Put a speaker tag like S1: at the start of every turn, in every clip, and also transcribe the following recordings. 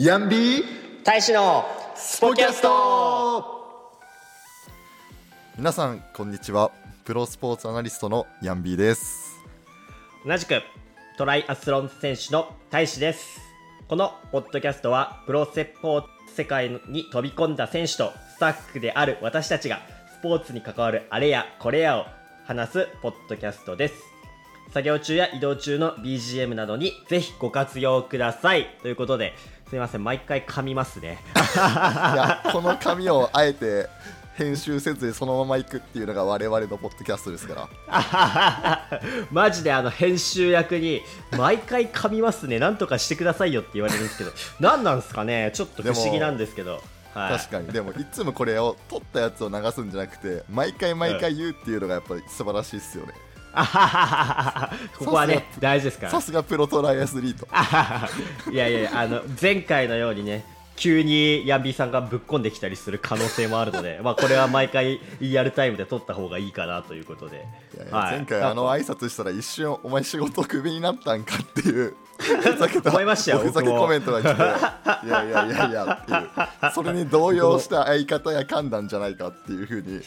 S1: ヤンビー？
S2: 大使のスポキャスト。
S1: 皆さんこんにちは。プロスポーツアナリストのヤンビーです。
S2: 同じくトライアスロン選手の大使です。このポッドキャストはプロセポーツ世界に飛び込んだ選手とスタッフである私たちがスポーツに関わるあれやこれやを話すポッドキャストです。作業中や移動中の BGM などにぜひご活用ください。ということですいません毎回噛みますね。
S1: いやこの紙をあえて編集せずにそのまま行くっていうのが我々のポッドキャストですから。
S2: マジであの編集役に毎回噛みますね。なんとかしてくださいよって言われるんですけど何なんですかね？ちょっと不思議なんですけど。はい、
S1: 確かに。でもいつもこれを撮ったやつを流すんじゃなくて毎回毎回言うっていうのがやっぱり素晴らしいですよね、
S2: あははは ここはね大事ですから。
S1: さすがプロトライアスリート。
S2: いやいやあの前回のようにね急にヤンビーさんがぶっこんできたりする可能性もあるので まあこれは毎回リアルタイムで撮った方がいいかなということで。
S1: いやいや前回あの挨拶したら一瞬お前仕事クビになったんかっていうふざけた
S2: 思いましたよ
S1: おふざけコメントが来ていやいやいやいやっていう。それに動揺した相方や噛んだんじゃないかっていうふうに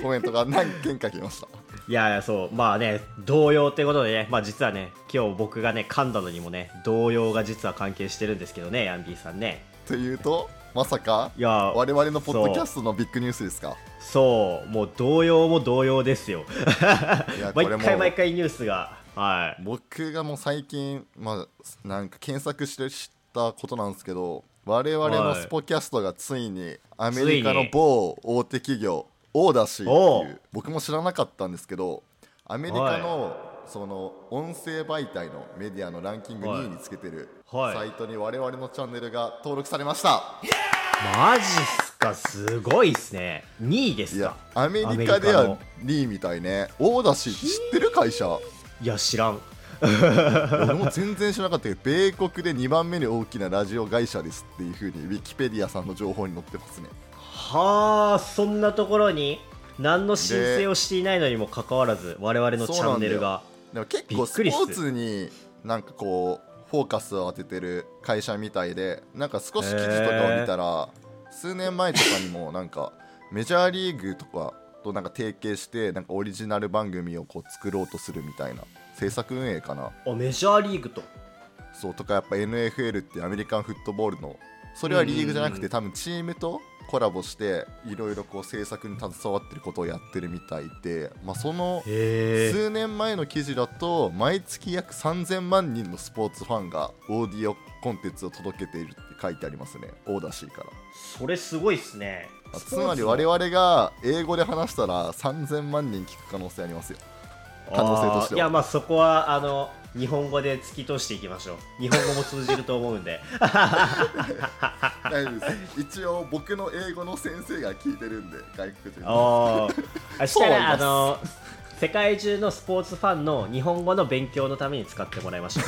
S1: コメントが何件か来ました
S2: いやいやそう。まあね動揺ってことでねまあ実はね今日僕がね噛んだのにもね動揺が実は関係してるんですけどねヤンビーさんね。
S1: というとまさか
S2: いや
S1: 我々のポッドキャストのビッグニュースですか？
S2: そうもう動揺も動揺ですよ。毎回毎回ニュースがはい。
S1: 僕がもう最近、まあ、なんか検索して知ったことなんですけど我々のスポキャストがついにアメリカの某大手企業Audacy っていう僕も知らなかったんですけどアメリカのその音声媒体のメディアのランキング2位につけてる
S2: はい。
S1: サイトに我々のチャンネルが登録されました。
S2: マジっすかすごいっすね。2位です
S1: い
S2: か
S1: やアメリカでは2位みたいね。 Audacy 知ってる会社。
S2: いや知らん。
S1: 俺も全然知らなかったけど米国で2番目に大きなラジオ会社ですっていうふうにウィキペディアさんの情報に載ってますね
S2: はあそんなところに何の申請をしていないのにもかかわらず我々のチャンネルが。
S1: でも結
S2: び
S1: 構スポーツになんかこうフォーカスを当ててる会社みたいでなんか少し記事とかを見たら数年前とかにもなんかメジャーリーグとかとなんか提携してなんかオリジナル番組をこう作ろうとするみたいな制作運営かな。
S2: あメジャーリーグと。
S1: そうとかやっぱ NFL ってアメリカンフットボールのそれはリーグじゃなくて多分チームとコラボしていろいろこう制作に携わってることをやってるみたいで、まあ、その数年前の記事だと毎月約3000万人のスポーツファンがオーディオコンテンツを届けているって書いてありますね。オーダーシーから。
S2: それすごいっすね。
S1: あつまり我々が英語で話したら3000万人聞く可能性ありますよ。可能性としては。い
S2: やまあそこはあの日本語で突き通していきましょう。日本語も通じると思うんで。
S1: 大丈夫です。一応僕の英語の先生が聞いてるんで外国人
S2: したらあの世界中のスポーツファンの日本語の勉強のために使ってもらいましょう。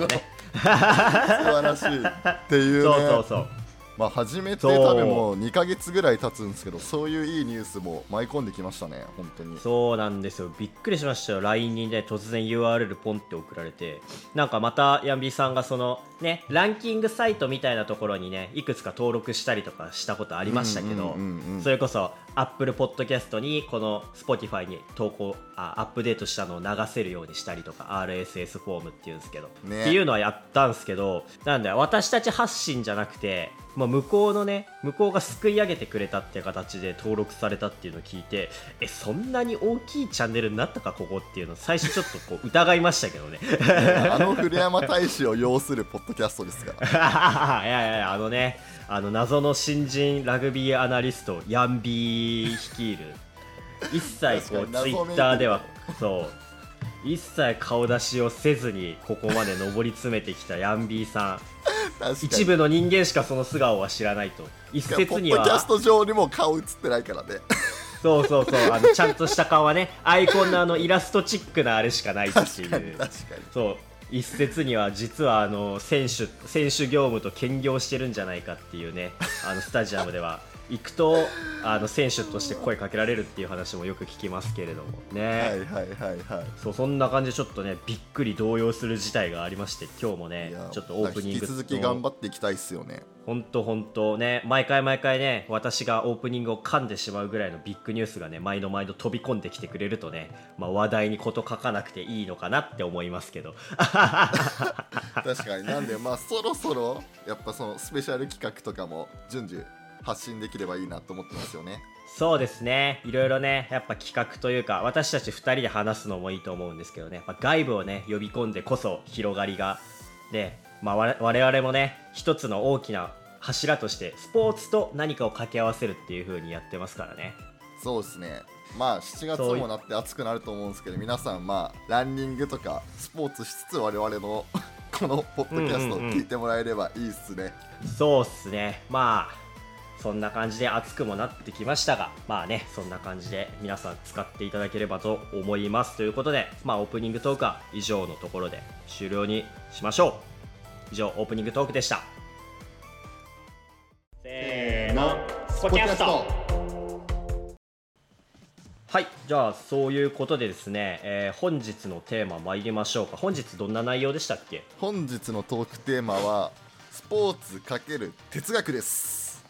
S2: ね
S1: 素晴らしい。っていうね。
S2: そうそうそう
S1: まあ始めて多分もう2ヶ月ぐらい経つんですけどそういういいニュースも舞い込んできましたね本当に。
S2: そうなんですよ。びっくりしましたよ。LINE にね突然 URL ポンって送られて。なんかまたヤンビーさんがそのねランキングサイトみたいなところにねいくつか登録したりとかしたことありましたけどそれこそ Apple Podcast にこの Spotify に投稿あアップデートしたのを流せるようにしたりとか RSS フォームっていうんですけど、
S1: ね。
S2: っていうのはやったんですけどなんだよ。私たち発信じゃなくてまあ、向こうのね向こうがすくい上げてくれたっていう形で登録されたっていうのを聞いてえそんなに大きいチャンネルになったかここっていうのを最初ちょっとこう疑いましたけどね。
S1: あの古山大使を擁するポッドキャストですから。
S2: いやいやいやあのねあの謎の新人ラグビーアナリストヤンビー率いる。一切こうツイッターではそう。一切顔出しをせずにここまで上り詰めてきたヤンビーさん。一部の人間しかその素顔は知らないと。一
S1: ポ
S2: 説には。
S1: ッドキャスト上にも顔映ってないからね。
S2: そうそうそう。あのちゃんとした顔はねアイコンのあのイラストチックなあれしかないっていう。そう一説には実はあの選手選手業務と兼業してるんじゃないかっていうねあのスタジアムでは 行くとあの選手として声かけられるっていう話もよく聞きますけれどもね、
S1: はいはいはいはい。
S2: そうそんな感じでちょっとねびっくり動揺する事態がありまして今日もねちょっとオープニング
S1: 引き続き頑張っていきたいっすよね
S2: 本当本当ね毎回毎回ね私がオープニングを噛んでしまうぐらいのビッグニュースがね毎度毎度飛び込んできてくれるとね、まあ、話題に事書かなくていいのかなって思いますけど。
S1: 確かに。なんでまあそろそろやっぱそのスペシャル企画とかも順次発信できればいいなと思ってますよね。
S2: そうですね。いろいろねやっぱ企画というか私たち2人で話すのもいいと思うんですけどね。やっぱ外部をね呼び込んでこそ広がりがねまあ我々もね一つの大きな柱としてスポーツと何かを掛け合わせるっていう風にやってますからね。
S1: そうですね。まあ7月もなって暑くなると思うんですけど皆さんまあランニングとかスポーツしつつ我々の このポッドキャストを聞いてもらえればいいっすね、うんうん
S2: うん、そうっすね。まあそんな感じで暑くもなってきましたがまあねそんな感じで皆さん使っていただければと思います。ということでまあオープニングトークは以上のところで終了にしましょう以上オープニングトークでした。せーのスポキャスト。はいじゃあそういうことでですね、えー、本日のテーマ参りましょうか。本日どんな内容でしたっけ？
S1: 本日のトークテーマはスポーツ×哲学です。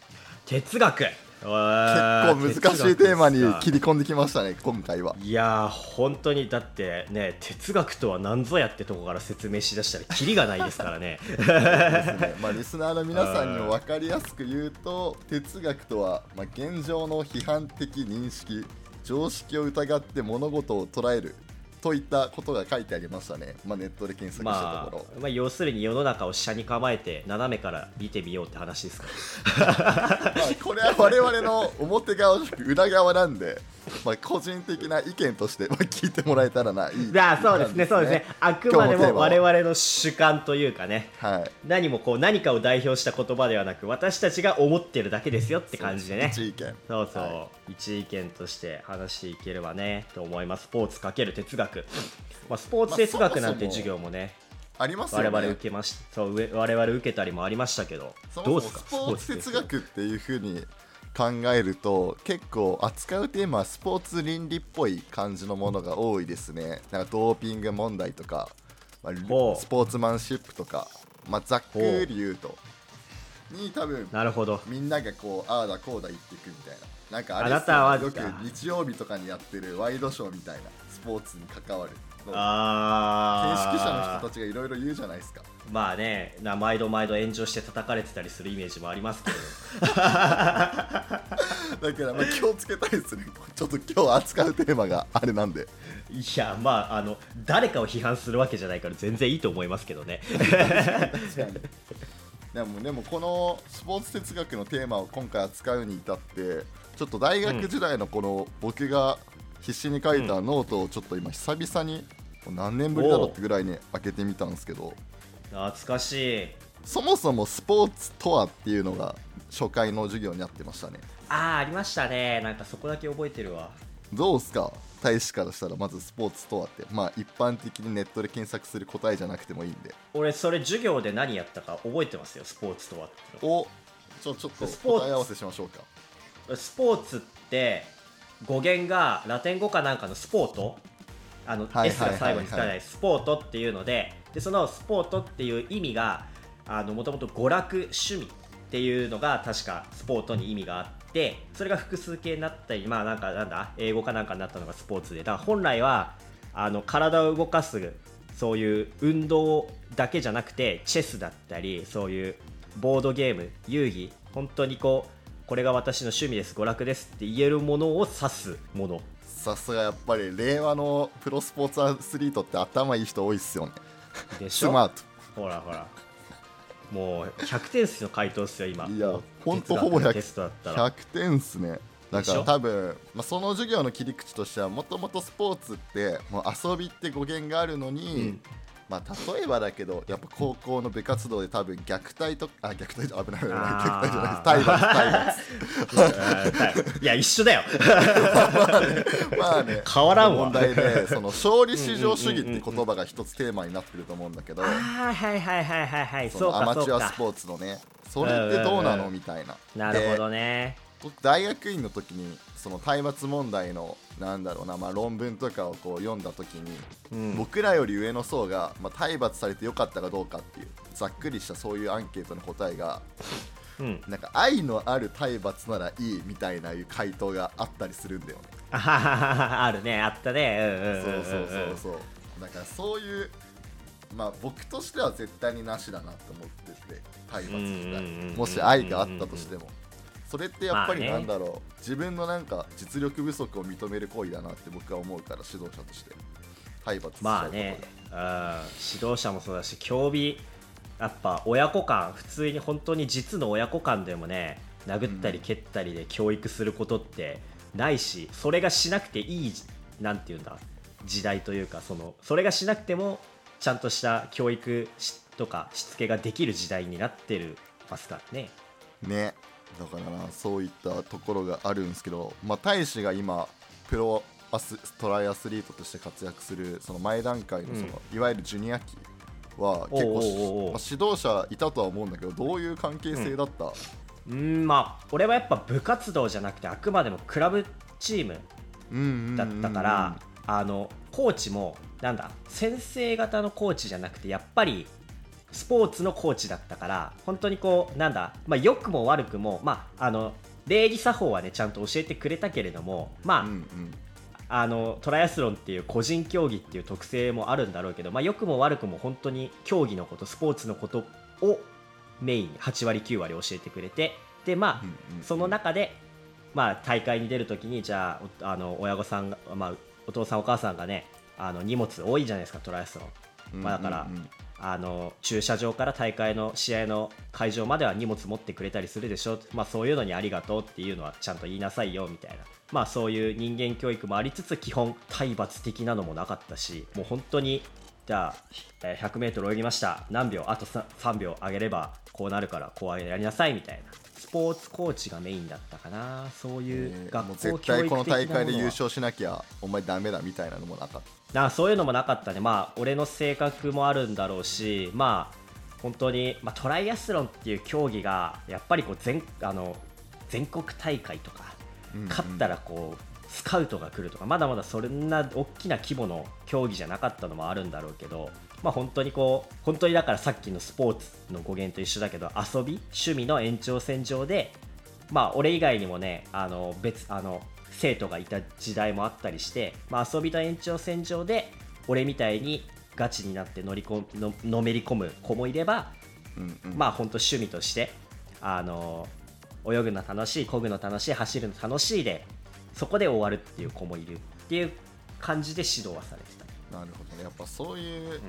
S2: 哲学
S1: 結構難しいテーマに切り込んできましたね今回は。い
S2: や本当にだってね哲学とは何ぞやってとこから説明しだしたらキリがないですからね。
S1: ね、まあ、リスナーの皆さんにも分かりやすく言うと哲学とは、まあ、現状の批判的認識常識を疑って物事を捉えるといったことが書いてありましたね、まあ、ネットで検索したところ、
S2: まあ、まあ、要するに世の中を下に構えて斜めから見てみようって話ですか
S1: まあこれは我々の表側裏側なんでまあ、個人的な意見として聞いてもらえたらないい、
S2: ね、そうですねそうですね。あくまでも我々の主観というかね、はい、何もこう何かを代表した言葉ではなく私たちが思ってるだけですよって感じでね。
S1: 一意見
S2: そうそう、はい、一意見として話していければねと思います。スポーツかける哲学、まあ、スポーツ哲学なんて授業もね、
S1: ありますよね、
S2: 我々受けましそう我々受けたりもありましたけどどうですか？ス
S1: ポーツ哲学っていうふうに考えると結構扱うテーマはスポーツ倫理っぽい感じのものが多いですね。なんかドーピング問題とか、まあ、スポーツマンシップとか、まあ、ざっくり言うと。に多分
S2: なるほど。
S1: みんながこうああだこうだ言っていくみたいな。なんかあれはよく日曜日とかにやってるワイドショーみたいなスポーツに関わるあ見識者の人たちがいろいろ言うじゃないですか。
S2: まあねな毎度毎度炎上して叩かれてたりするイメージもありますけど。
S1: だからまあ気をつけたいですね。ちょっと今日扱うテーマがあれなんで。
S2: いやまああの誰かを批判するわけじゃないから全然いいと思いますけどね。
S1: でもでもこのスポーツ哲学のテーマを今回扱うに至ってちょっと大学時代のこの僕が必死に書いたノートをちょっと今久々に何年ぶりだろうってぐらいに開けてみたんですけど。
S2: 懐かしい。
S1: そもそもスポーツとはっていうのが初回の授業にあってましたね。
S2: ああありましたね。なんかそこだけ覚えてるわ。
S1: どうすか？大使からしたらまずスポーツとはってまあ一般的にネットで検索する答えじゃなくてもいいんで。
S2: 俺それ授業で何やったか覚えてますよスポーツとは
S1: おちょちょっと答え合わせしましょうか。
S2: スポーツって語源がラテン語かなんかのスポートあの、S が最後につかないスポートっていうのででそのスポートっていう意味がもともと娯楽趣味っていうのが確かスポートに意味があってそれが複数形になったりまあなんかなんだ英語かなんかになったのがスポーツで。だから本来はあの体を動かすそういう運動だけじゃなくてチェスだったりそういうボードゲーム遊戯本当にこうこれが私の趣味です。娯楽ですって言えるものを指すもの。
S1: さすがやっぱり令和のプロスポーツアスリートって頭いい人多いっすよね。
S2: でしょ？
S1: スマート。
S2: ほらほら。もう100点っすよ回答っすよ今。
S1: いや本当ほぼ 100, 100点っすね。だから多分、まあ、その授業の切り口としてはもともとスポーツってもう遊びって語源があるのに、うんまあ、例えばだけどやっぱ高校の部活動で多分虐待とあ虐待じゃ危ない危ない。虐待じゃない。体罰
S2: 体罰。いや一緒だよ。
S1: まあね,、まあね、
S2: 変わらん
S1: 問題でその勝利至上主義って言葉が一つテーマになってると思うんだけど。はい
S2: はいはいはいはい
S1: そのアマチュアスポーツのねそれってどうなの？みたいな。
S2: なるほどね
S1: 僕大学院の時にその体罰問題のなんだろうな、まあ、論文とかをこう読んだ時に、
S2: うん。
S1: 僕らより上の層が、まあ、体罰されてよかったかどうかっていうざっくりしたそういうアンケートの答えが
S2: うん。
S1: なんか愛のある体罰ならいいみたいないう回答があったりするんだよね。
S2: あるね。あったね。うんうん
S1: そううん
S2: うんうん。
S1: そうそうそうだからそういうまあ僕としては絶対になしだなって思ってて体罰自
S2: うんうんうんうん
S1: 体もし愛があったとしてもそれってやっぱりなんだろう、自分のなんか実力不足を認める行為だなって僕は思うから指導者として。体罰しちゃうことが
S2: まあね、うん、指導者もそうだし競技やっぱ親子間普通に本当に実の親子間でもね殴ったり蹴ったりで教育することってないし、それがしなくていいなんていうんだ時代というかそのそれがしなくてもちゃんとした教育しとかしつけができる時代になってるますからね。
S1: ねだからなそういったところがあるんですけど、まあ、大使が今プロアストライアスリートとして活躍するその前段階のその、いわゆるジュニア期は結構まあ指導者いたとは思うんだけどどういう関係性だった、
S2: うん。まあ俺はやっぱ部活動じゃなくてあくまでもクラブチーム
S1: うんうんうんうん。
S2: だったから、あのコーチもなんだ先生型のコーチじゃなくてやっぱりスポーツのコーチだったから本当にこうなんだ、まあ、良くも悪くも、まあ、あの礼儀作法はねちゃんと教えてくれたけれども、まあ
S1: うんうん。
S2: あのトライアスロンっていう個人競技っていう特性もあるんだろうけど、まあ、良くも悪くも本当に競技のことスポーツのことをメインに8割9割教えてくれてでまあ、その中で、まあ、大会に出るときにじゃあおあの親御さんが、まあ、お父さんお母さんがねあの荷物多いじゃないですかトライアスロン、まあ、だから、あの駐車場から大会の試合の会場までは荷物持ってくれたりするでしょ、まあ、そういうのにありがとうっていうのはちゃんと言いなさいよみたいな、まあ、そういう人間教育もありつつ基本体罰的なのもなかったしもう本当にじゃあ 100m 泳ぎました。何秒？あと 3, 3秒上げればこうなるからこうやりなさいみたいな。スポーツコーチがメインだったかな。そういう
S1: えー
S2: 学校
S1: もう絶
S2: 教育的なものは。
S1: 対この大会で優勝しなきゃお前ダメだみたいなのもなかっ
S2: なそういうのもなかったね、まあ、俺の性格もあるんだろうし、まあ、本当に、まあ、トライアスロンっていう競技がやっぱりこう全あの全国大会とか、
S1: うんうん。
S2: 勝ったらこうスカウトが来るとかまだまだそんな大きな規模の競技じゃなかったのもあるんだろうけど、まあ、本当にこう本当にだからさっきのスポーツの語源と一緒だけど遊び趣味の延長線上でまあ俺以外にもねあの別あの生徒がいた時代もあったりして、まあ、遊びの延長線上で俺みたいにガチになって乗りこののめり込む子もいれば、
S1: うんうん。
S2: まあ本当趣味としてあの泳ぐの楽しい漕ぐの楽しい走るの楽しいでそこで終わるっていう子もいるっていう感じで指導はされてた。
S1: なるほどね。やっぱそういう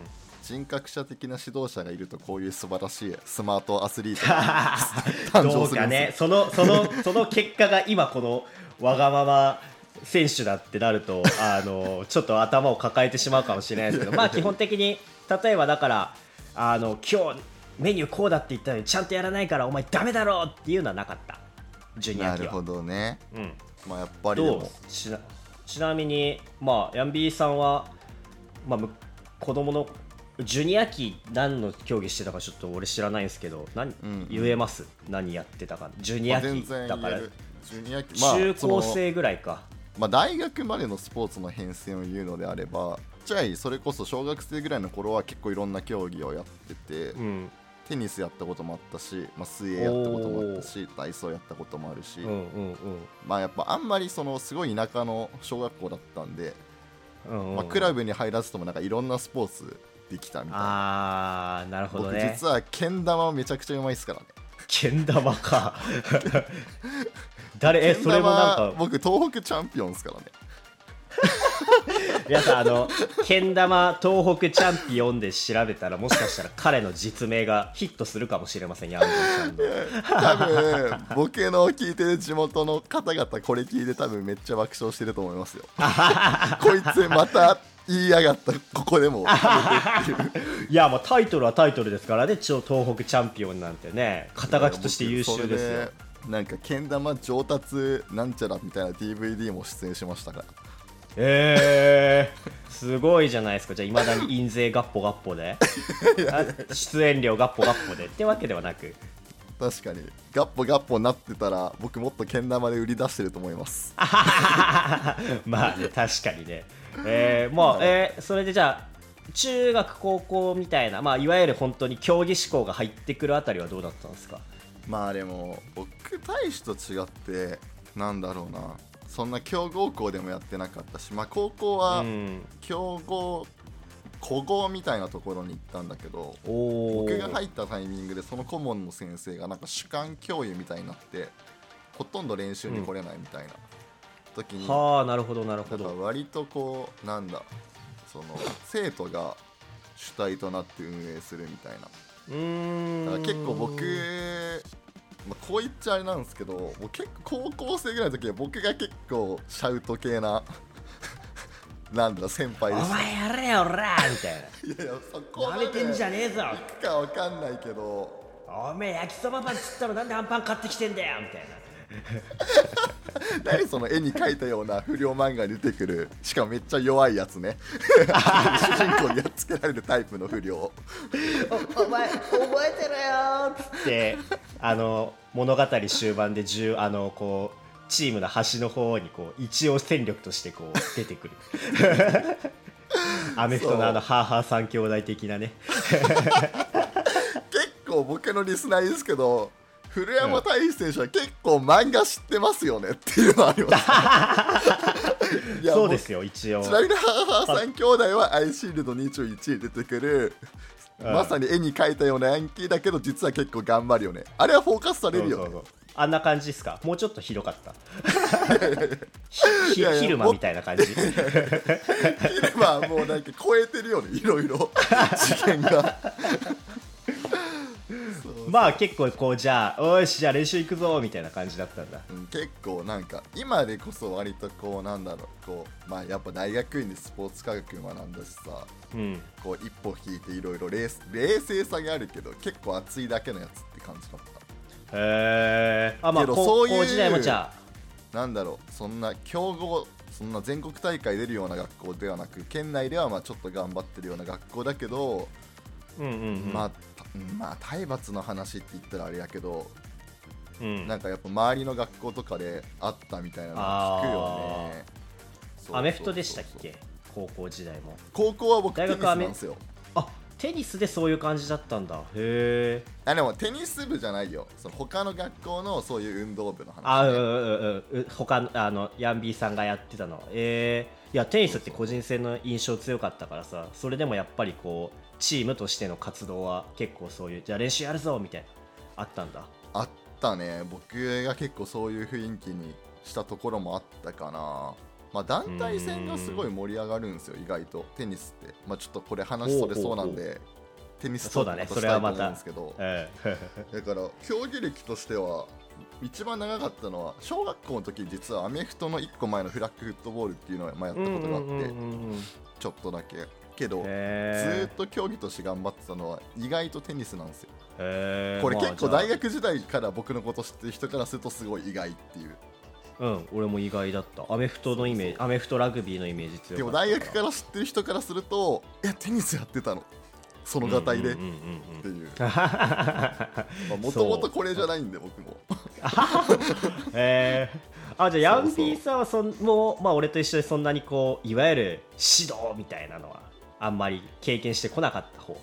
S1: 人格者的な指導者がいるとこういう素晴らしいスマートアスリートが 誕
S2: どうか
S1: 生するんですよ。
S2: ね。そのそのその結果が今このわがまま選手だってなるとあのちょっと頭を抱えてしまうかもしれないですけど まあ基本的に例えばだからあの今日メニューこうだって言ったのにちゃんとやらないからお前ダメだろっていうのはなかった。ジュニア
S1: なるほどね。
S2: うん。
S1: まあやっぱり
S2: ちなみに、まあ、ヤンビーさんは、まあ、む子供のジュニア期何の競技してたかちょっと俺知らないんですけど何、
S1: うんうん。
S2: 言えます？何やってたか。ジュニア期だから。
S1: ジュニア期まあ
S2: 中高生ぐらいか、
S1: まあ、大学までのスポーツの変遷を言うのであればじゃあそれこそ小学生ぐらいの頃は結構いろんな競技をやってて、
S2: うん。
S1: テニスやったこともあったし、まあ、水泳やったこともあったし体操やったこともあるし、
S2: うんうん
S1: まあやっぱあんまりそのすごい田舎の小学校だったんで、
S2: うんうんうん。
S1: まあ、クラブに入らずともなんかいろんなスポーツできたみたいな、
S2: あーなるほど
S1: 僕
S2: ね
S1: 実はけん玉めちゃくちゃうまいですからね。
S2: けん玉か。誰？えそれもなんか。
S1: 僕東北チャンピオンですからね
S2: 皆さんあのけん玉東北チャンピオンで調べたらもしかしたら彼の実名がヒットするかもしれませんヤンボーさんの。
S1: 多分ボケの聞いてる地元の方々これ聞いて多分めっちゃ爆笑してると思いますよ。こいつまた言いやがったここでも。
S2: いやもうタイトルはタイトルですからね超東北チャンピオンなんてね肩書きとして優秀ですよ。
S1: なんかけん玉上達なんちゃらみたいな DVD も出演しましたから
S2: えー、すごいじゃないですか。じゃあいまだに印税ガッポガッポで。あ出演料ガッポガッポでってわけではなく。
S1: 確かに。ガッポガッポなってたら僕もっとけん玉で売り出してると思います。
S2: まあね確かにね。えー、もう、えー、それでじゃあ中学高校みたいな、まあ、いわゆる本当に競技志向が入ってくるあたりはどうだったんですか？
S1: まあでも僕大使と違ってなんだろうなそんな強豪校でもやってなかったしまあ高校は強豪古豪みたいなところに行ったんだけど僕が入ったタイミングでその顧問の先生がなんか主観教諭みたいになってほとんど練習に来れないみたいな時に、
S2: はあなるほどなるほど。
S1: 割とこうなんだその生徒が主体となって運営するみたいな。
S2: うん。
S1: だから結構僕まあ、こう言っちゃあれなんですけどもう結構高校生ぐらいの時は僕が結構シャウト系な なんだ先輩
S2: です、お前やれよおらみたい
S1: な。いやいやそこ
S2: まで。てんじゃねえぞ。
S1: いくかわかんないけど。
S2: おめえ焼きそばパンっつったらなんであんパン買ってきてんだよみたいな
S1: 何その絵に描いたような不良漫画に出てくる。しかもめっちゃ弱いやつね。主人公にやっつけられるタイプの不良。お
S2: お前覚えてろよっつってあの物語終盤であのこうチームの端の方にこう一応戦力としてこう出てくる。アメフトのあのハーハー三兄弟的なね。
S1: 結構僕のリスナーですけど古山大志選手は結構漫画知ってますよねっていうのあります。
S2: そうですよ一応。
S1: ちなみにハーハー三兄弟はアイシールド21に出てくるまさに絵に描いたようなヤンキーだけど実は結構頑張るよね。あれはフォーカスされるよね。
S2: あんな感じですか？もうちょっとひどかった。昼間みたいな感じ。昼
S1: 間はもうなんか超えてるよねいろいろ。次元が
S2: まあ結構こうじゃあおしじゃあ練習行くぞみたいな感じだったんだ、
S1: うん、結構なんか今でこそ割とこうなんだろうこうまあやっぱ大学院でスポーツ科学学んだしさ、
S2: うん、
S1: こう一歩引いていろいろ冷静さがあるけど結構熱いだけのやつって感じだった。
S2: へえあまあ高校時代もじゃ
S1: あ。なんだろうそんな強豪そんな全国大会出るような学校ではなく県内ではまあちょっと頑張ってるような学校だけど
S2: うんうんうん、
S1: まあまあ体罰の話って言ったらあれやけど、
S2: うん、
S1: なんかやっぱ周りの学校とかであったみたいなの聞くよね。
S2: アメフトでしたっけ？高校時代も。
S1: 高校は僕テニスなんですよ。
S2: あテニスでそういう感じだったんだ。へえ
S1: あでもテニス部じゃないよ。その他の学校のそういう運動部の話、ね、
S2: あうんうんうん他のあのヤンビーさんがやってたの。えー、いやテニスって個人戦の印象強かったからさ。それでもやっぱりこうチームとしての活動は結構そういうじゃあ練習やるぞみたいなあったんだ。
S1: あったね。僕が結構そういう雰囲気にしたところもあったかなまあ団体戦がすごい盛り上がるんですよ意外と。テニスって。まあちょっとこれ話それそうなんでテニスとか
S2: としたいと思うん
S1: ですけど、だから競技歴としては一番長かったのは小学校の時実はアメフトの1個前のフラッグフットボールっていうのをやったことがあってちょっとだけ。けどずっと競技として頑張ってたのは意外とテニスなんですよ。これ結構大学時代から僕のこと知ってる人からするとすごい意外っていう
S2: うん俺も意外だった。アメフトのイメージアメフトラグビーのイメージ強
S1: でも大学から。知ってる人からするといやテニスやってたの。そのがたいで。っていう。もともとこれじゃないんで僕も。
S2: えー、あじゃあヤンピーさんはそんもう、まあ、俺と一緒でそんなにこういわゆる指導みたいなのはあんまり経験してこなかった方。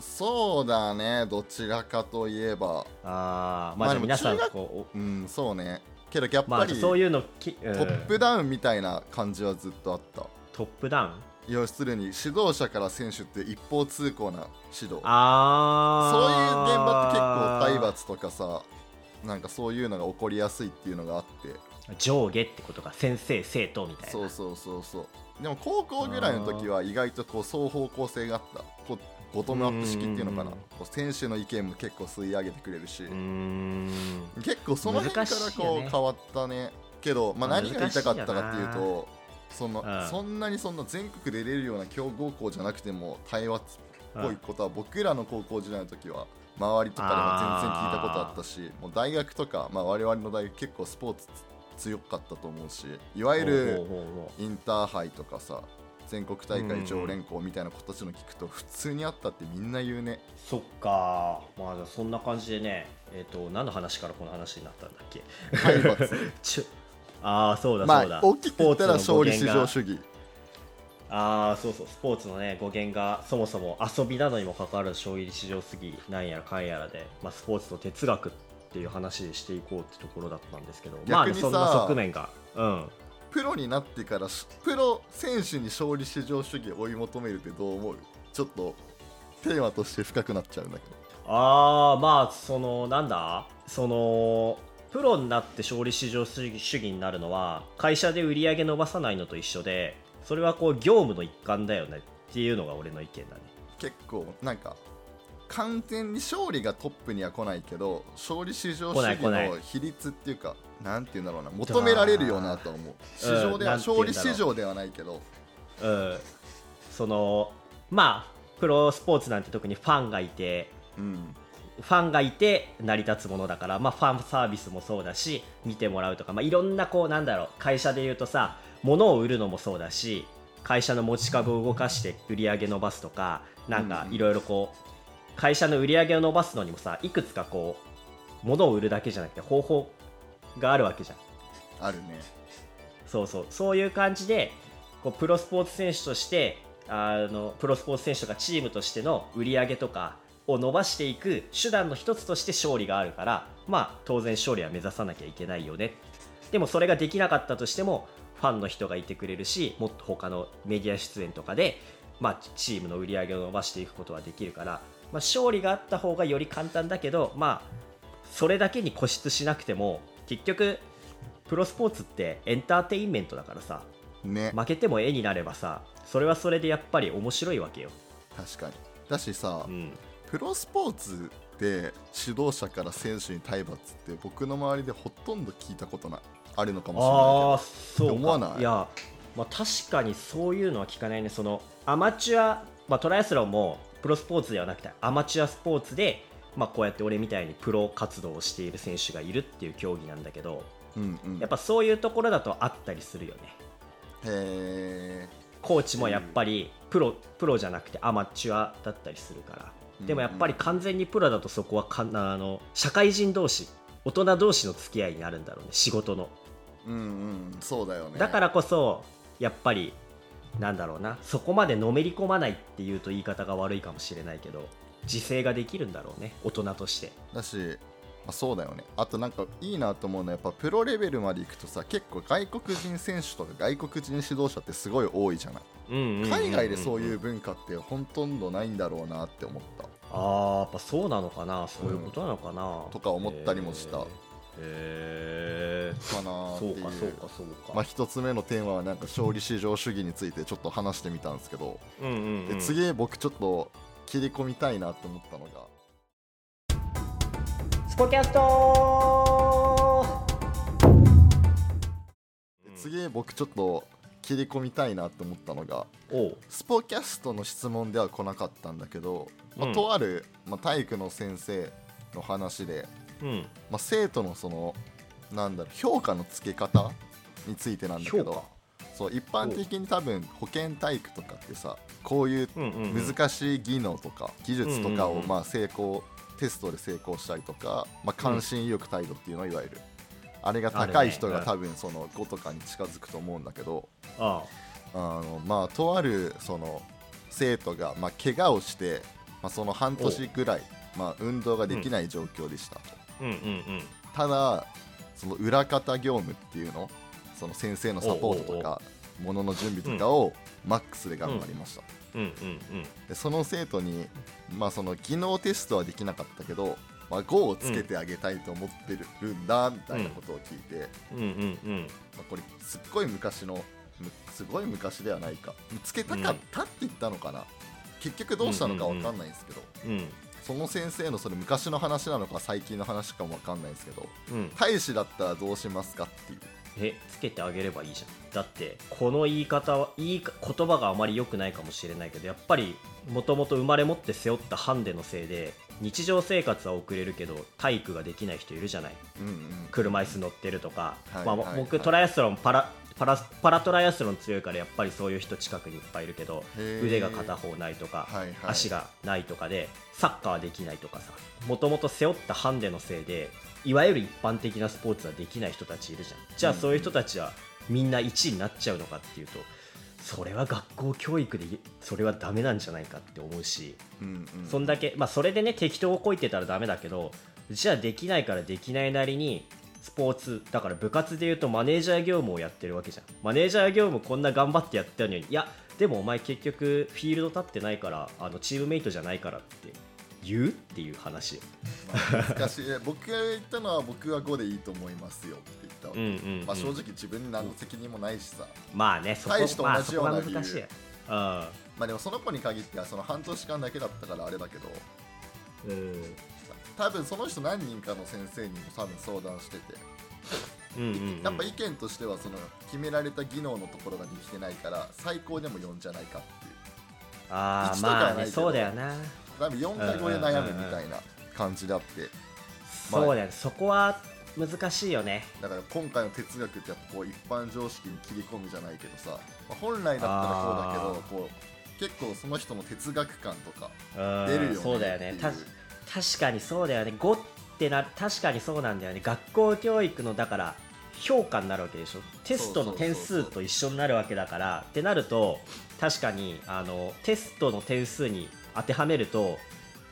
S1: そうだねどちらかといえば。
S2: あまあ、じゃあ皆さんこ
S1: ううんそうねけどやっぱり、
S2: そういうの、うん、ト
S1: ップダウンみたいな感じはずっとあった。
S2: トップダウン？
S1: 要するに指導者から選手って一方通行な指導。
S2: あ
S1: そういう現場って結構体罰とかさなんかそういうのが起こりやすいっていうのがあって。
S2: 上下ってことか先生生徒みたいな。
S1: そうそうそうそう。でも高校ぐらいの時は意外とこう双方向性があった。こうボトムアップ式っていうのかな。こう選手の意見も結構吸い上げてくれるし。結構その辺からこう変わったね。けど、まあ、何が言いたかったかっていうとその、そんなにそんな全国で出れるような強豪校じゃなくても対話っぽいことは僕らの高校時代の時は周りとかでは全然聞いたことあったしもう大学とか、まあ、我々の大学結構スポーツ強かったと思うしいわゆるインターハイとかさ全国大会常連校みたいな子たちの聞くと普通にあったってみんな言うね。
S2: そっか。まあそんな感じでねえっ、と何の話からこの話になったんだっけ？ああそうだ
S1: ま
S2: そうだ、
S1: あ大きく言ったら勝利至上
S2: 主
S1: 主義。
S2: ああそうそうスポーツのね語源がそもそも遊びなのにもかかわらず勝利至上主義なんやらかんやらで、まあ、スポーツと哲学っていう話でしていこうってところだったんですけど。まあ
S1: 逆にさ
S2: そんな側面が。うん
S1: プロになってからしプロ選手に勝利至上主義を追い求めるってどう思う？ちょっとテーマとして深くなっちゃうんだけど。
S2: ああまあそのなんだ？そのプロになって勝利至上主義主義になるのは会社で売り上げ伸ばさないのと一緒でそれはこう業務の一環だよねっていうのが俺の意見だね。
S1: 結構なんか完全に勝利がトップには来ないけど勝利至上主義の比率っていうかなんていうんだろうな。求められるよなとは思う。市場では、
S2: うん
S1: 勝利市場ではないけど。
S2: うん。そのまあプロスポーツなんて特にファンがいて
S1: うん。
S2: ファンがいて成り立つものだから、まあ、ファンサービスもそうだし見てもらうとか、まあ、いろんなこうなんだろう会社で言うとさ物を売るのもそうだし会社の持ち株を動かして売り上げ伸ばすとかなんか
S1: うん。
S2: いろいろこう会社の売り上げを伸ばすのにもさいくつかこう物を売るだけじゃなくて方法があるわけじゃん。
S1: あるね。
S2: そうそう。そういう感じでこうプロスポーツ選手としてあのプロスポーツ選手とかチームとしての売り上げとかを伸ばしていく手段の一つとして勝利があるからまあ当然勝利は目指さなきゃいけないよね。でもそれができなかったとしてもファンの人がいてくれるしもっと他のメディア出演とかで、まあ、チームの売り上げを伸ばしていくことはできるから、まあ、勝利があった方がより簡単だけどまあそれだけに固執しなくても結局プロスポーツってエンターテインメントだからさ
S1: ね。
S2: 負けても絵になればさそれはそれでやっぱり面白いわけよ、
S1: 確かに。だしさ、
S2: うん、
S1: プロスポーツで指導者から選手に体罰って僕の周りでほとんど聞いたことない。あるのかもしれない。け
S2: あ
S1: ど
S2: あそうか
S1: 思わない
S2: や、まあ、確かにそういうのは聞かないね。そのアマチュア、まあ、トライアスロンもプロスポーツではなくてアマチュアスポーツで、まあ、こうやって俺みたいにプロ活動をしている選手がいるっていう競技なんだけど
S1: うんうん。
S2: やっぱそういうところだとあったりするよね。
S1: へえ
S2: コーチもやっぱりプロプロじゃなくてアマチュアだったりするから。でもやっぱり完全にプロだとそこはかあの社会人同士大人同士の付き合いになるんだろうね仕事の。
S1: うんうん。そうだよね。
S2: だからこそやっぱりなんだろうなそこまでのめり込まないっていうと言い方が悪いかもしれないけど自制ができるんだろうね大人として。
S1: だし、まあ、そうだよね。あとなんかいいなと思うのはやっぱプロレベルまで行くとさ結構外国人選手とか外国人指導者ってすごい多いじゃない。海外でそういう文化ってほとんどないんだろうなって思った。
S2: あーやっぱそうなのかな。そういうことなのかな、
S1: とか思ったりもした。
S2: へえ
S1: かなーっていう。
S2: そうかそうかそうか、
S1: まあ、一つ目のテーマはなんか勝利至上主義についてちょっと話してみたんですけど、
S2: うんうんうん。
S1: で次僕ちょっと切り込みたいなと思ったのが。
S2: スポキャスト
S1: 次僕ちょっと切り込みたいなと思ったのがスポキャストの質問では来なかったんだけど、まあ
S2: うん
S1: とある、まあ、体育の先生の話で、
S2: うん。
S1: まあ、生徒のそのなんだろう評価のつけ方についてなんだけ
S2: 評価。
S1: どそう一般的に多分保健体育とかってさこういう難しい技能とか技術とかをまあ成功テストで成功したりとか、まあ、関心意欲態度っていうのをいわゆる、あれが高い人が多分その5とかに近づくと思うんだけど、
S2: あ
S1: あ。のまあとあるその生徒がまあ怪我をして、まあ、その半年ぐらい、まあ、運動ができない状況でしたと、
S2: うん。うんうん
S1: ただその裏方業務っていうのその先生のサポートとかものの準備とかをマックスで頑張りました、でその生徒に、まあ、その技能テストはできなかったけど、まあ、5をつけてあげたいと思ってるんだみたいなことを聞いて、まあ、これすっごい昔のむすごい昔ではないか。つけたかったって言ったのかな、結局どうしたのかわかんないんですけど、
S2: うん。
S1: その先生のそれ昔の話なのか最近の話かもわかんないんですけど
S2: うん。
S1: 大使だったらどうしますかっていう
S2: えつけてあげればいいじゃん。だってこの言い方は言いか言葉があまり良くないかもしれないけどやっぱりもともと生まれ持って背負ったハンデのせいで日常生活は送れるけど体育ができない人いるじゃない。
S1: うんうん。
S2: 車椅子乗ってるとか、まあ
S1: はいはいはい。
S2: 僕トライアスロンパラパラパラトライアスロン強いからやっぱりそういう人近くにいっぱいいるけど腕が片方ないとか、
S1: はいはい。
S2: 足がないとかでサッカーはできないとかさ。もともと背負ったハンデのせいでいわゆる一般的なスポーツはできない人たちいるじゃん。じゃあ
S1: うん。
S2: そういう人たちはみんな1位になっちゃうのかっていうとそれは学校教育でそれはダメなんじゃないかって思うし
S1: うんうん。
S2: そんだけ、まあ、それでね適当をこいてたらダメだけどじゃあできないからできないなりにスポーツだから部活でいうとマネージャー業務をやってるわけじゃん。マネージャー業務こんな頑張ってやってるのにいやでもお前結局フィールド立ってないからあのチームメイトじゃないからって言うっていう話よ。
S1: まあ難しい僕が言ったのは僕は5でいいと思いますよって言ったわけ、
S2: うんうん、うん。
S1: まあ、正直自分に何の責任もないしさ、
S2: まあねそこ
S1: 大使と
S2: まあ
S1: 同じような
S2: そこが難しいよ。
S1: まあでもその子に限ってはその半年間だけだったからあれだけど。
S2: うん。うん
S1: 多分その人何人かの先生にも多分相談してて。
S2: うんうんうん。
S1: やっぱ意見としてはその決められた技能のところができてないから最高でも4じゃないかっていう。
S2: ああまあねそうだよな
S1: 多分4か5で悩むみたいな感じであって。まあ
S2: そうだよね。そこは難しいよね。
S1: だから今回の哲学ってやっぱこう一般常識に切り込むじゃないけどさ、まあ本来だったらそうだけどこう結構その人の哲学観とか
S2: うん。
S1: 出るよね
S2: そうだよね。確かにそうだよね。5ってな確かにそうなんだよね。学校教育のだから評価になるわけでしょ。テストの点数と一緒になるわけだから。ってなると確かにあのテストの点数に当てはめると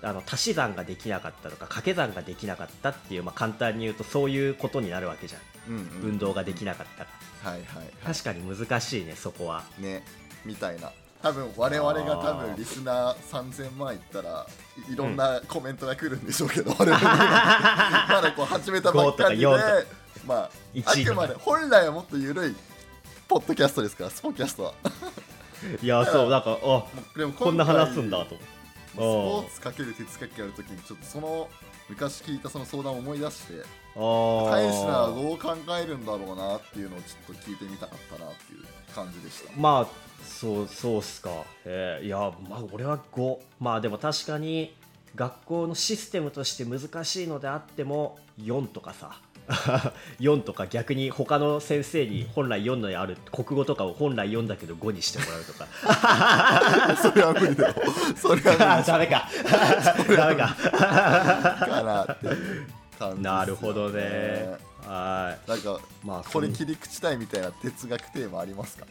S2: あの足し算ができなかったとか掛け算ができなかったっていう、まあ、簡単に言うとそういうことになるわけじゃん。
S1: うんうん。
S2: 運動ができなかったから。
S1: はいはいは
S2: 確かに難しいねそこは。
S1: いねみたいな。多分我々が多分リスナー3000万いったらいいろんなコメントが来るんでしょうけど、我々には。まだこう始めたばっかりで
S2: 5とか4と
S1: まああ
S2: 1
S1: くまで本来はもっと緩いポッドキャストですからスポキャストはい
S2: やそうなんかあ
S1: でも
S2: こんな話すんだと。
S1: スポーツかける哲学やるときにちょっとその昔聞いたその相談を思い出して
S2: 思
S1: 大使ならどう考えるんだろうなっていうのをちょっと聞いてみたかったなっていう感じでした。
S2: まあそうそうっすか。えーいやまあ俺は5まあでも確かに学校のシステムとして難しいのであっても4とかさ 4とか逆に他の先生に本来4のある国語とかを本来4だけど5にしてもらうとか。
S1: それは無理だよ。それは
S2: あダメか。ダメか。
S1: なね。
S2: なるほどね。は
S1: なんか
S2: いまあ
S1: これ切り口たいみたいな哲学テーマありますか？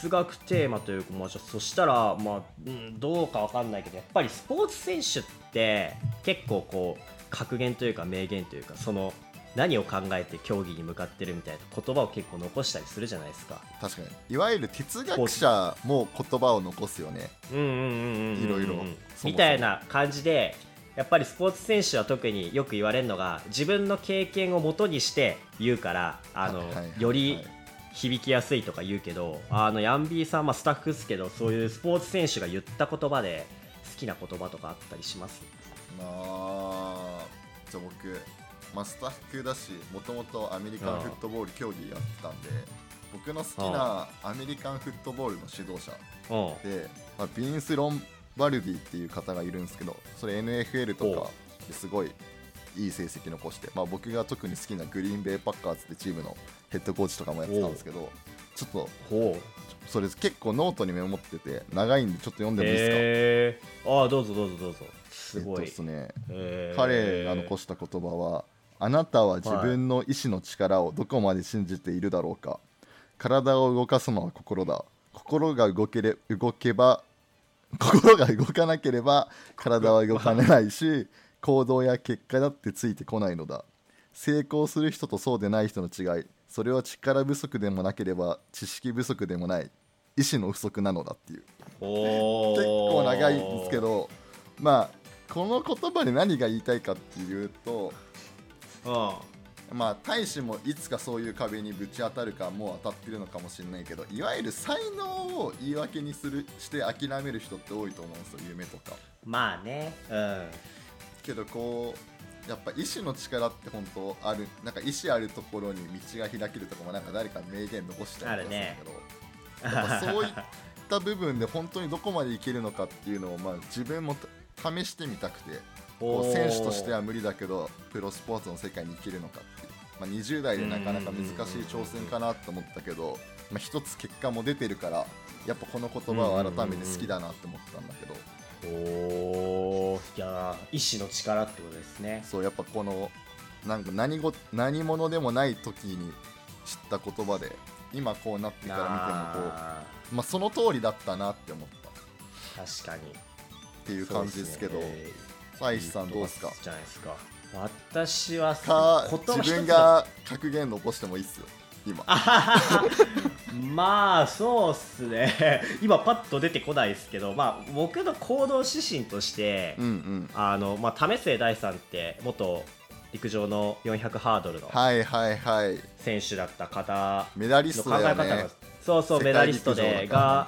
S2: 哲学テーマというか、まあ、そしたら、まあうん、どうかわかんないけどやっぱりスポーツ選手って結構こう格言というか名言というかその何を考えて競技に向かってるみたいな言葉を結構残したりするじゃないですか。
S1: 確かに。いわゆる哲学者も言葉を残すよね。
S2: うんうんうんうんうん
S1: いろいろ。
S2: みたいな感じでやっぱりスポーツ選手は特によく言われるのが自分の経験をもとにして言うからあの、より響きやすいとか言うけどあのヤンビーさん、まあ、スタッフですけどそういうスポーツ選手が言った言葉で好きな言葉とかあったりします？
S1: まあじゃあ僕、まあ、スタッフだしもともとアメリカンフットボール競技やってたんで僕の好きなアメリカンフットボールの指導者
S2: うん。
S1: で、まあ、ビンス・ロンバルディっていう方がいるんですけどそれ NFL とかですごいいい成績残して、まあ、僕が特に好きなグリーンベイ・パッカーズってチームのヘッドコーチとかもやってたんですけどちょっとそれ結構ノートにメモってて長いんでちょっと読んでもいいですか、
S2: へえああどうぞどうぞどうぞ。すごい、
S1: えっとですね。
S2: へー。
S1: 彼が残した言葉はあなたは自分の意志の力をどこまで信じているだろうか、体を動かすのは心だ。心が動けれ動けば心が動かなければ体は動かないし行動や結果だってついてこないのだ。成功する人とそうでない人の違い。それは力不足でもなければ知識不足でもない。意志の不足なのだっていう。
S2: お
S1: 結構長いんですけどまあこの言葉で何が言いたいかっていうと
S2: うん
S1: まあ大使もいつかそういう壁にぶち当たるかもう当たってるのかもしれないけどいわゆる才能を言い訳にするして諦める人って多いと思うんですよ夢とか。
S2: まあね。うん。
S1: けどこうやっぱ意志の力って本当あるなんか意志あるところに道が開けるとかもなんか誰か名言残したりするんだけど、やっぱそういった部分で本当にどこまでいけるのかっていうのをまあ自分も試してみたくてこう選手としては無理だけどプロスポーツの世界に生きるのかっていう。まあ、20代でなかなか難しい挑戦かなと思ったけど、まあ、一つ結果も出てるからやっぱこの言葉を改めて好きだなって思ったんだけど、
S2: おおいや意志の力ってことですね。
S1: そうやっぱこのなんか何ご何者でもない時に知った言葉で今こうなってから見てもこうまあ、その通りだったなって思った。
S2: 確かに。
S1: っていう感じですけど大志、さんどうですか？
S2: じゃないですか？私は
S1: か自分が格言残してもいいっすよ今。
S2: まあそうっすね。今パッと出てこないですけど、まあ、僕の行動指針として、うんうん、あのまあ、為末大さんって元陸上の400ハードルの選手だった方
S1: メダリストだよね
S2: そうそうメダリストでが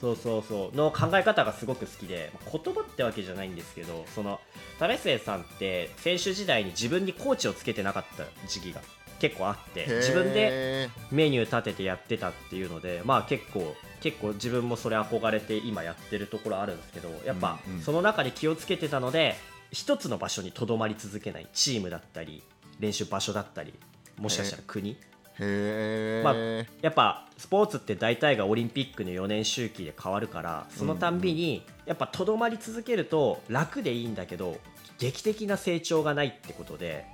S2: そうそうそうの考え方がすごく好きで言葉ってわけじゃないんですけどその為末さんって選手時代に自分にコーチをつけてなかった時期が結構あって自分でメニュー立ててやってたっていうのでまあ結構結構自分もそれ憧れて今やってるところあるんですけどやっぱその中に気をつけてたので一つの場所にとどまり続けないチームだったり練習場所だったりもしかしたら国まあ、やっぱスポーツって大体がオリンピックの4年周期で変わるからそのたんびにやっぱとどまり続けると楽でいいんだけど劇的な成長がないってことで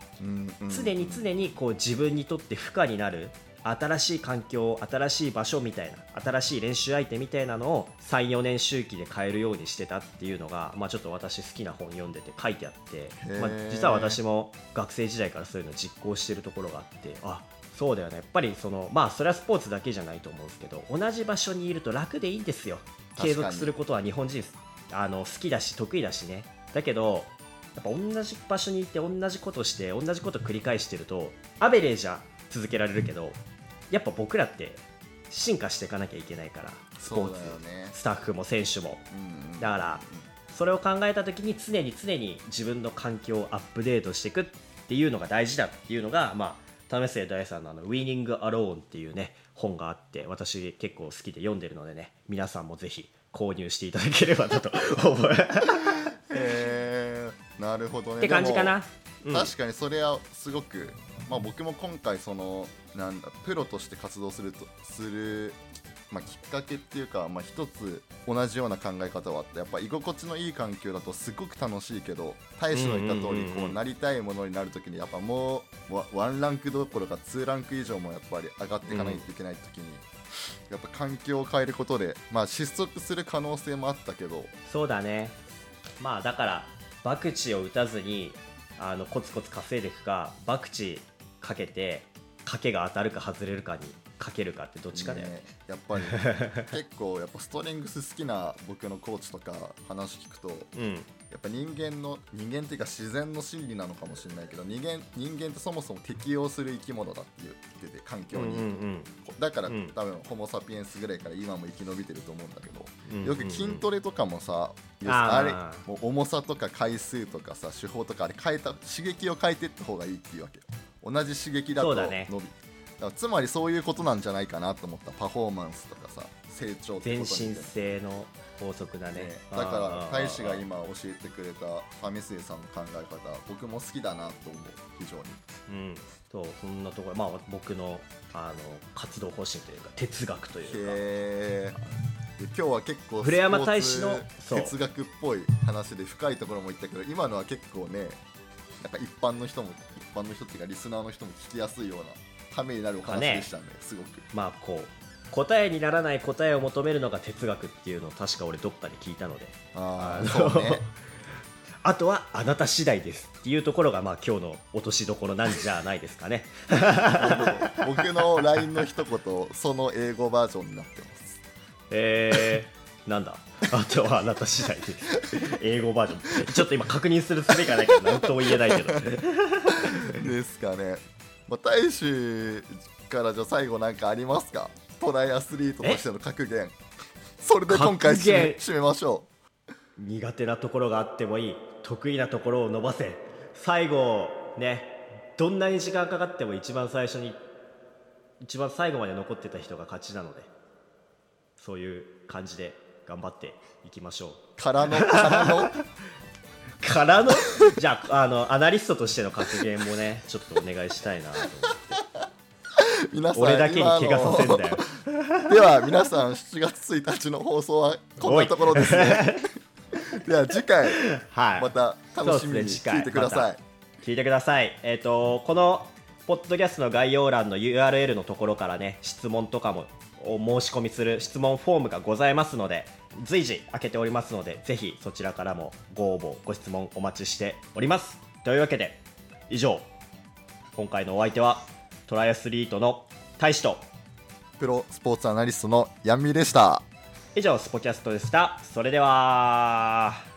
S2: 常に常にこう自分にとって負荷になる新しい環境新しい場所みたいな新しい練習相手みたいなのを34年周期で変えるようにしてたっていうのが、まあ、ちょっと私好きな本読んでて書いてあって、まあ、実は私も学生時代からそういうのを実行してるところがあってあそうだよね。やっぱりそのまあそれはスポーツだけじゃないと思うんですけど同じ場所にいると楽でいいんですよ。継続することは日本人あの好きだし得意だしね。だけどやっぱ同じ場所にいて同じことして同じこと繰り返してるとアベレージは続けられるけどやっぱ僕らって進化していかなきゃいけないからスポーツ、ね、スタッフも選手も、うんうん、だからそれを考えた時に常に常に自分の環境をアップデートしていくっていうのが大事だっていうのがまあ為末大さんのあの「ウィニング・アローン」っていうね本があって私結構好きで読んでるのでね皆さんもぜひ購入していただければなと 思い
S1: えー、なるほどね。
S2: って感じかな、
S1: うん、確かにそれはすごくまあ僕も今回そのなんだプロとして活動するとする、まあ、きっかけっていうか、まあ、一つ同じような考え方はあってやっぱ居心地のいい環境だとすごく楽しいけど大使の言った通りこうなりたいものになるときにやっぱもうワンランクどころかツーランク以上もやっぱり上がっていかないといけないときに。やっぱ環境を変えることで、まあ、失速する可能性もあったけど
S2: そうだねまあだから博打を打たずにあのコツコツ稼いでいくか博打かけて賭けが当たるか外れるかにかけるかってどっちかだよね、ね、
S1: やっぱり。結構やっぱストリングス好きな僕のコーチとか話聞くと、うん、やっぱ人間の人間っていうか自然の心理なのかもしれないけど人間人間ってそもそも適応する生き物だって言ってて環境に、うんうんうん、だから、うん、多分ホモ・サピエンスぐらいから今も生き延びてると思うんだけど、うんうんうん、よく筋トレとかもさあれもう重さとか回数とかさ手法とかあれ変えた刺激を変えていった方がいいっていうわけ同じ刺激だと伸び、ね、つまりそういうことなんじゃないかなと思ったパフォーマンスとかさ成長
S2: 全身性の法則だね、ね、
S1: だから大使が今教えてくれたファミスイさんの考え方僕も好きだなと思う。非常
S2: に。うん。そうそんなところまあ僕のあの活動方針というか哲学というか。
S1: 今日は結構
S2: 古山大使の
S1: 哲学っぽい話で深いところも言ったけど今のは結構ねなんか一般の人も一般の人っていうかリスナーの人も聞きやすいようなためになるお話でしたね、ね、すごく。
S2: まあこう答えにならない答えを求めるのが哲学っていうのを確か俺どっかで聞いたので。ああ、ね、あとはあなた次第ですっていうところがまあ今日の落としどころなんじゃないですかね。
S1: 僕の LINE の一言その英語バージョンになってます。
S2: えー、なんだ？あとはあなた次第です。英語バージョン。ちょっと今確認するすべがないから何とも言えないけど。
S1: ですかねまあ、大使からじゃ最後なんかありますか？トライアスリートとしての格言。それで今回締め締めましょ
S2: う。苦手なところがあってもいい。得意なところを伸ばせ。最後ねどんなに時間かかっても一番最初に一番最後まで残ってた人が勝ちなので。そういう感じで頑張っていきましょう。
S1: からのからの？
S2: からのじゃああのアナリストとしての発言もねちょっとお願いしたいなと思って。
S1: 皆さん
S2: 俺だけに怪我させんだよ。
S1: では皆さん7月1日の放送はこんなところですね。では次回
S2: はい。
S1: また楽しみに聞いてください、
S2: 聞いてください。えっ、とこのポッドキャストの概要欄の URL のところからね質問とかもお申し込みする質問フォームがございますので随時開けておりますのでぜひそちらからもご応募ご質問お待ちしております。というわけで以上今回のお相手はトライアスリートの大使と
S1: プロスポーツアナリストのヤンミーでした。
S2: 以上スポキャストでした。それでは。